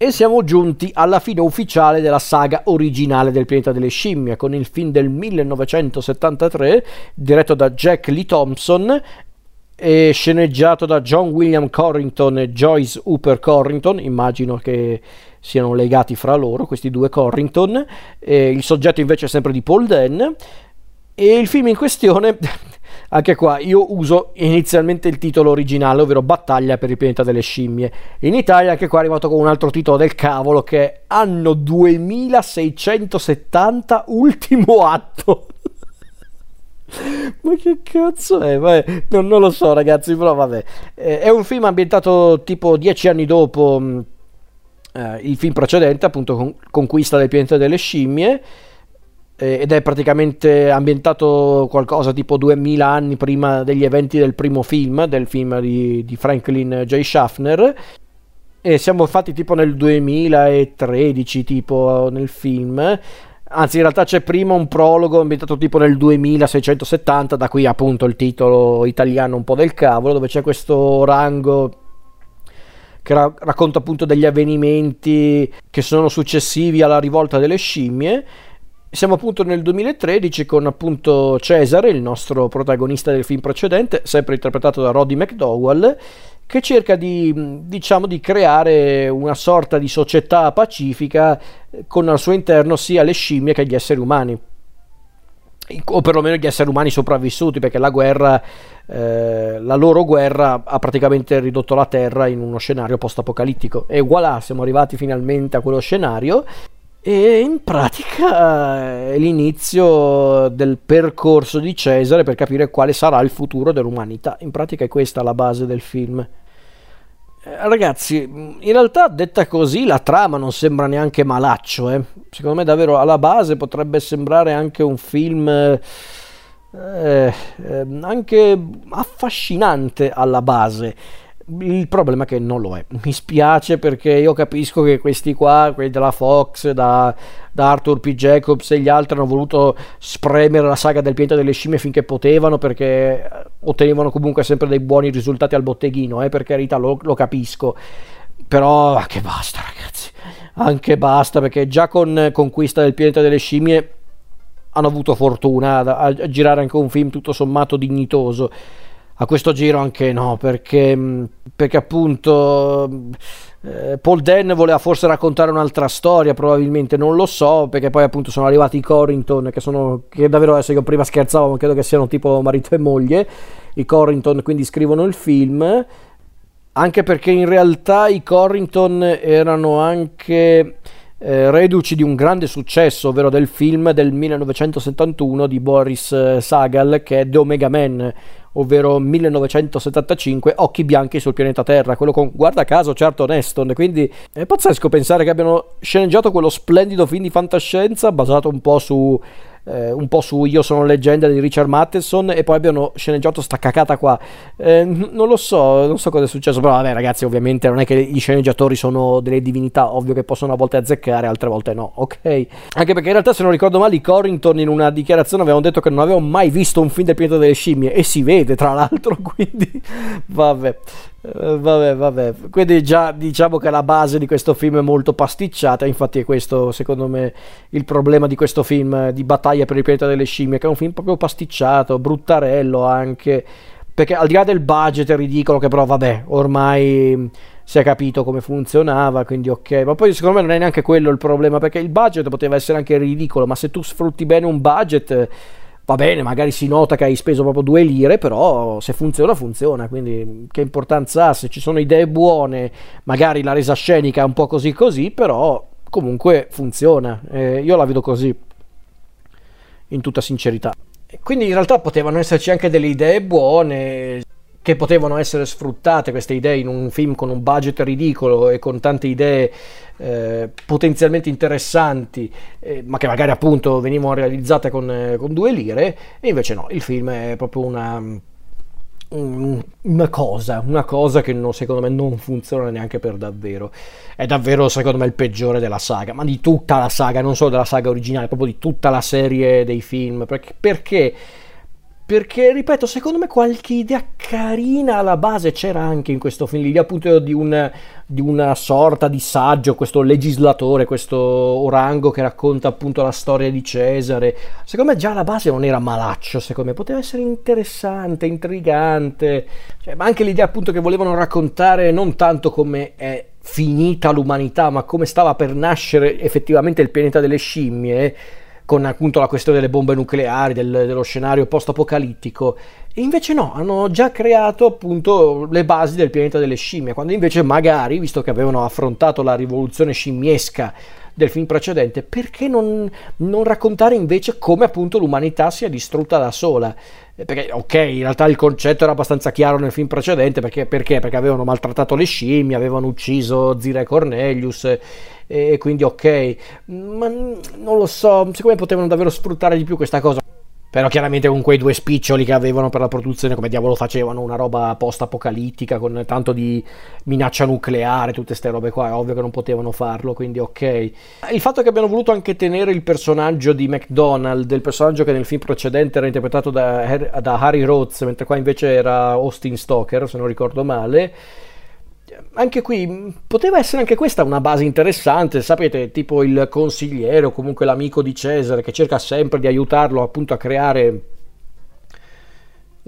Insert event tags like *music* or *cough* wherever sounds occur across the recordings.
E siamo giunti alla fine ufficiale della saga originale del pianeta delle scimmie, con il film del 1973, diretto da Jack Lee Thompson e sceneggiato da John William Corrington e Joyce Hooper Corrington, immagino che siano legati fra loro questi due Corrington, e il soggetto invece è sempre di Paul Dan, e il film in questione *laughs* Anche qua io uso inizialmente il titolo originale, ovvero Battaglia per il pianeta delle scimmie. In Italia anche qua è arrivato con un altro titolo del cavolo che è Anno 2670 Ultimo Atto. *laughs* Ma che cazzo è? Vabbè, non, non, lo so ragazzi, però vabbè. Eh, è un film ambientato tipo dieci anni dopo mm, eh, il film precedente, appunto con, Conquista del pianeta delle scimmie eh, ed è praticamente ambientato qualcosa tipo 2000 anni prima degli eventi del primo film, del film di, di Franklin J. Schaffner. E siamo infatti tipo nel 2013, tipo nel film. Anzi, in realtà c'è prima un prologo ambientato tipo nel 2670, da qui appunto il titolo italiano un po' del cavolo, dove c'è questo rango che ra- racconta appunto degli avvenimenti che sono successivi alla rivolta delle scimmie siamo appunto nel 2013 con appunto Cesare, il nostro protagonista del film precedente, sempre interpretato da Roddy McDowell, che cerca di, diciamo, di creare una sorta di società pacifica con al suo interno sia le scimmie che gli esseri umani. O perlomeno gli esseri umani sopravvissuti perché la guerra eh, la loro guerra ha praticamente ridotto la terra in uno scenario post apocalittico e voilà siamo arrivati finalmente a quello scenario e in pratica è l'inizio del percorso di Cesare per capire quale sarà il futuro dell'umanità. In pratica è questa la base del film. Eh, ragazzi, in realtà detta così la trama non sembra neanche malaccio, eh. secondo me davvero alla base potrebbe sembrare anche un film eh, eh, anche affascinante alla base il problema è che non lo è. *laughs* Mi spiace perché io capisco che questi qua, quelli della Fox, da, da Arthur P. Jacobs e gli altri, hanno voluto spremere la saga del pianeta delle scimmie finché potevano perché eh, ottenevano comunque sempre dei buoni risultati al botteghino, eh, per carità, lo, lo capisco. Però anche basta, ragazzi. Anche basta perché già con Conquista del pianeta delle scimmie hanno avuto fortuna a, a girare anche un film tutto sommato dignitoso a questo giro anche no, perché, mm, perché appunto eh, Paul Dan voleva forse raccontare un'altra storia, probabilmente non lo so, perché poi appunto sono arrivati i Corrington, che sono, che davvero adesso io prima scherzavo, ma credo che siano tipo marito e moglie, i Corrington quindi scrivono il film, anche perché in realtà i Corrington erano anche... Eh, reduci di un grande successo, ovvero del film del 1971 di Boris eh, Sagal che è The Omega Man, ovvero 1975, Occhi bianchi sul pianeta Terra, quello con, guarda caso, Charlton Heston, quindi è pazzesco pensare che abbiano sceneggiato quello splendido film di fantascienza basato un po' su eh, un po' su Io sono leggenda di Richard Matheson e poi abbiano sceneggiato sta cacata qua. Eh, non lo so, non so cosa è successo, però vabbè ragazzi ovviamente non è che gli sceneggiatori sono delle divinità, ovvio che possono a volte azzeccare, altre volte no, ok? Anche perché in realtà se non ricordo male i Corrington in una dichiarazione avevano detto che non avevano mai visto un film del pianeta delle scimmie e si vede tra l'altro, *laughs* quindi vabbè. Uh, vabbè, vabbè, quindi già diciamo che la base di questo film è molto pasticciata, infatti è questo secondo me il problema di questo film di battaglia per il pianeta delle scimmie, che è un film proprio pasticciato, bruttarello anche, perché al di là del budget ridicolo, che però vabbè, ormai si è capito come funzionava, quindi ok, ma poi secondo me non è neanche quello il problema, perché il budget poteva essere anche ridicolo, ma se tu sfrutti bene un budget va bene, magari si nota che hai speso proprio due lire, però se funziona, funziona. Quindi che importanza ha? Se ci sono idee buone, magari la resa scenica è un po' così così, però comunque funziona. Eh, io la vedo così, in tutta sincerità. Quindi in realtà potevano esserci anche delle idee buone che potevano essere sfruttate queste idee in un film con un budget ridicolo e con tante idee eh, potenzialmente interessanti, eh, ma che magari appunto venivano realizzate con, eh, con, due lire, e invece no, il film è proprio una, una cosa, una cosa che no, secondo me non funziona neanche per davvero. È davvero secondo me il peggiore della saga, ma di tutta la saga, non solo della saga originale, proprio di tutta la serie dei film, perché, perché perché, ripeto, secondo me qualche idea carina alla base c'era anche in questo film, l'idea appunto di, un, di una sorta di saggio, questo legislatore, questo orango che racconta appunto la storia di Cesare. Secondo me già alla base non era malaccio, secondo me poteva essere interessante, intrigante, cioè, ma anche l'idea appunto che volevano raccontare non tanto come è finita l'umanità, ma come stava per nascere effettivamente il pianeta delle scimmie con appunto la questione delle bombe nucleari, del, dello scenario post-apocalittico. E invece no, hanno già creato appunto le basi del pianeta delle scimmie, quando invece magari, visto che avevano affrontato la rivoluzione scimmiesca del film precedente, perché non, non raccontare invece come appunto l'umanità sia distrutta da sola? Eh, perché, ok, in realtà il concetto era abbastanza chiaro nel film precedente, perché, perché? perché avevano maltrattato le scimmie, avevano ucciso Zira e Cornelius e quindi ok, ma non lo so, secondo me potevano davvero sfruttare di più questa cosa. Però chiaramente con quei due spiccioli che avevano per la produzione, come diavolo facevano, una roba post-apocalittica con tanto di minaccia nucleare, tutte queste robe qua, è ovvio che non potevano farlo, quindi ok. Il fatto che abbiano voluto anche tenere il personaggio di McDonald, il personaggio che nel film precedente era interpretato da, da Harry Rhodes, mentre qua invece era Austin Stoker, se non ricordo male, anche qui poteva essere anche questa una base interessante, sapete, tipo il consigliere o comunque l'amico di Cesare che cerca sempre di aiutarlo appunto a creare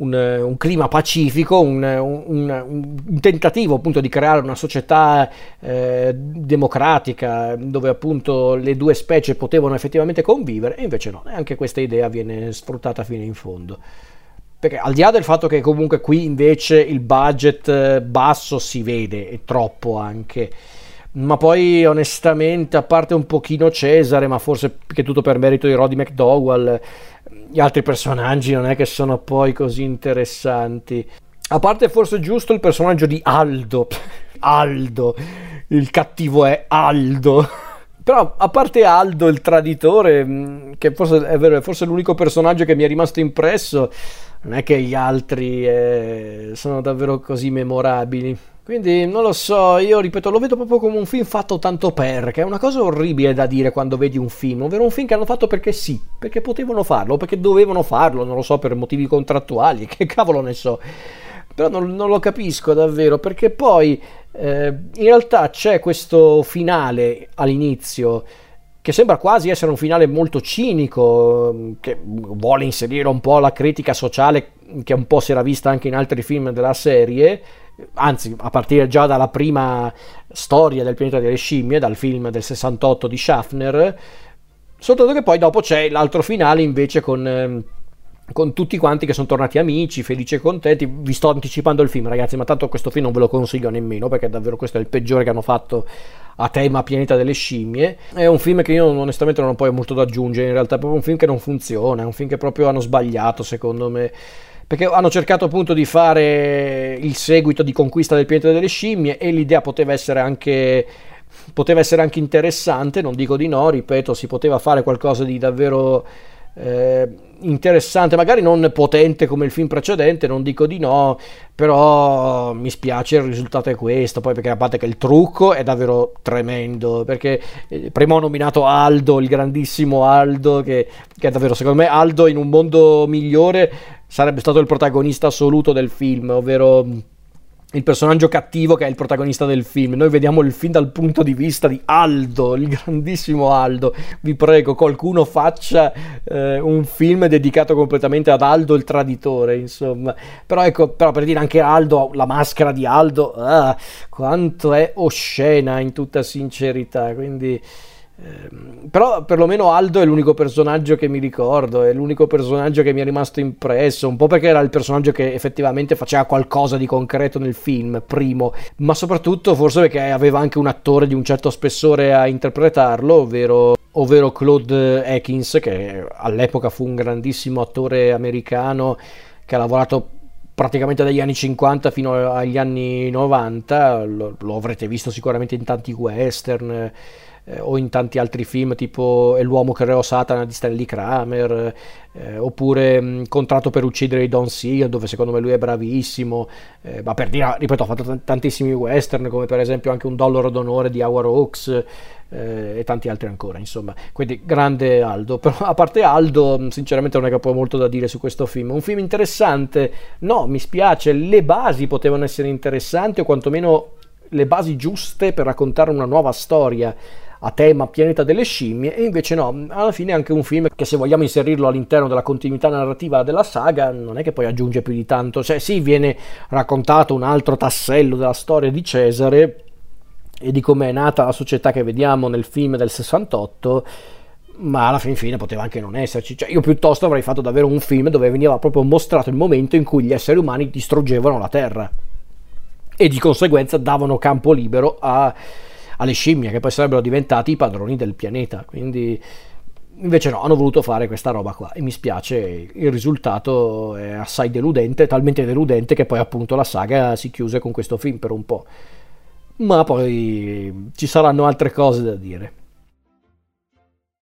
un, un clima pacifico, un, un, un, tentativo appunto di creare una società eh, democratica dove appunto le due specie potevano effettivamente convivere e invece no, anche questa idea viene sfruttata fino in fondo. Perché al di là del fatto che comunque qui invece il budget eh, basso si vede, è troppo anche. Ma poi onestamente, a parte un pochino Cesare, ma forse che tutto per merito di Roddy McDowell, gli altri personaggi non è che sono poi così interessanti. A parte forse giusto il personaggio di Aldo. *laughs* Aldo, il cattivo è Aldo. *laughs* Però a parte Aldo, il traditore, mm, che forse è vero, è forse l'unico personaggio che mi è rimasto impresso, non è che gli altri eh, sono davvero così memorabili. Quindi non lo so, io ripeto, lo vedo proprio come un film fatto tanto per, che è una cosa orribile da dire quando vedi un film, ovvero un film che hanno fatto perché sì, perché potevano farlo, perché dovevano farlo, non lo so, per motivi contrattuali, *laughs* che cavolo ne so. Però non, non lo capisco davvero, perché poi eh, in realtà c'è questo finale all'inizio che sembra quasi essere un finale molto cinico, che vuole inserire un po' la critica sociale che un po' si era vista anche in altri film della serie, anzi a partire già dalla prima storia del pianeta delle scimmie, dal film del 68 di Schaffner, soltanto che poi dopo c'è l'altro finale invece con ehm, con tutti quanti che sono tornati amici, felici e contenti. Vi sto anticipando il film, ragazzi, ma tanto questo film non ve lo consiglio nemmeno perché davvero questo è il peggiore che hanno fatto a tema Pianeta delle scimmie. È un film che io onestamente non ho poi molto da aggiungere, in realtà è proprio un film che non funziona, è un film che proprio hanno sbagliato secondo me. Perché hanno cercato appunto di fare il seguito di Conquista del Pianeta delle Scimmie e l'idea poteva essere anche poteva essere anche interessante, non dico di no, ripeto, si poteva fare qualcosa di davvero eh, interessante, magari non potente come il film precedente, non dico di no, però mi spiace il risultato è questo, poi perché a parte che il trucco è davvero tremendo, perché eh, prima ho nominato Aldo, il grandissimo Aldo, che, che è davvero secondo me Aldo in un mondo migliore sarebbe stato il protagonista assoluto del film, ovvero il personaggio cattivo che è il protagonista del film. Noi vediamo il film dal punto di vista di Aldo, il grandissimo Aldo. Vi prego, qualcuno faccia eh, un film dedicato completamente ad Aldo il traditore, insomma. Però ecco, però per dire anche Aldo, la maschera di Aldo, ah, quanto è oscena in tutta sincerità, quindi però perlomeno Aldo è l'unico personaggio che mi ricordo, è l'unico personaggio che mi è rimasto impresso, un po' perché era il personaggio che effettivamente faceva qualcosa di concreto nel film, primo, ma soprattutto forse perché aveva anche un attore di un certo spessore a interpretarlo, ovvero, ovvero Claude Atkins, che all'epoca fu un grandissimo attore americano che ha lavorato praticamente dagli anni 50 fino agli anni 90, lo, lo avrete visto sicuramente in tanti western eh, o in tanti altri film tipo È l'uomo che reò Satana di Stanley Kramer, eh, oppure mh, Contratto per uccidere i Don Seal, dove secondo me lui è bravissimo, eh, ma per dire, ripeto, ha fatto t- tantissimi western, come per esempio anche Un dollaro d'onore di Howard Hawks, eh, e tanti altri ancora, insomma. Quindi grande Aldo, *laughs* però a parte Aldo, sinceramente non è che ho molto da dire su questo film. Un film interessante? No, mi spiace, le basi potevano essere interessanti o quantomeno le basi giuste per raccontare una nuova storia a tema pianeta delle scimmie e invece no, alla fine è anche un film che se vogliamo inserirlo all'interno della continuità narrativa della saga non è che poi aggiunge più di tanto, cioè sì viene raccontato un altro tassello della storia di Cesare e di come è nata la società che vediamo nel film del 68 ma alla fin fine poteva anche non esserci. Cioè, io piuttosto avrei fatto davvero un film dove veniva proprio mostrato il momento in cui gli esseri umani distruggevano la Terra e di conseguenza davano campo libero a, alle scimmie che poi sarebbero diventati i padroni del pianeta. Quindi invece no, hanno voluto fare questa roba qua e mi spiace, il risultato è assai deludente, talmente deludente che poi appunto la saga si chiuse con questo film per un po' ma poi ci saranno altre cose da dire.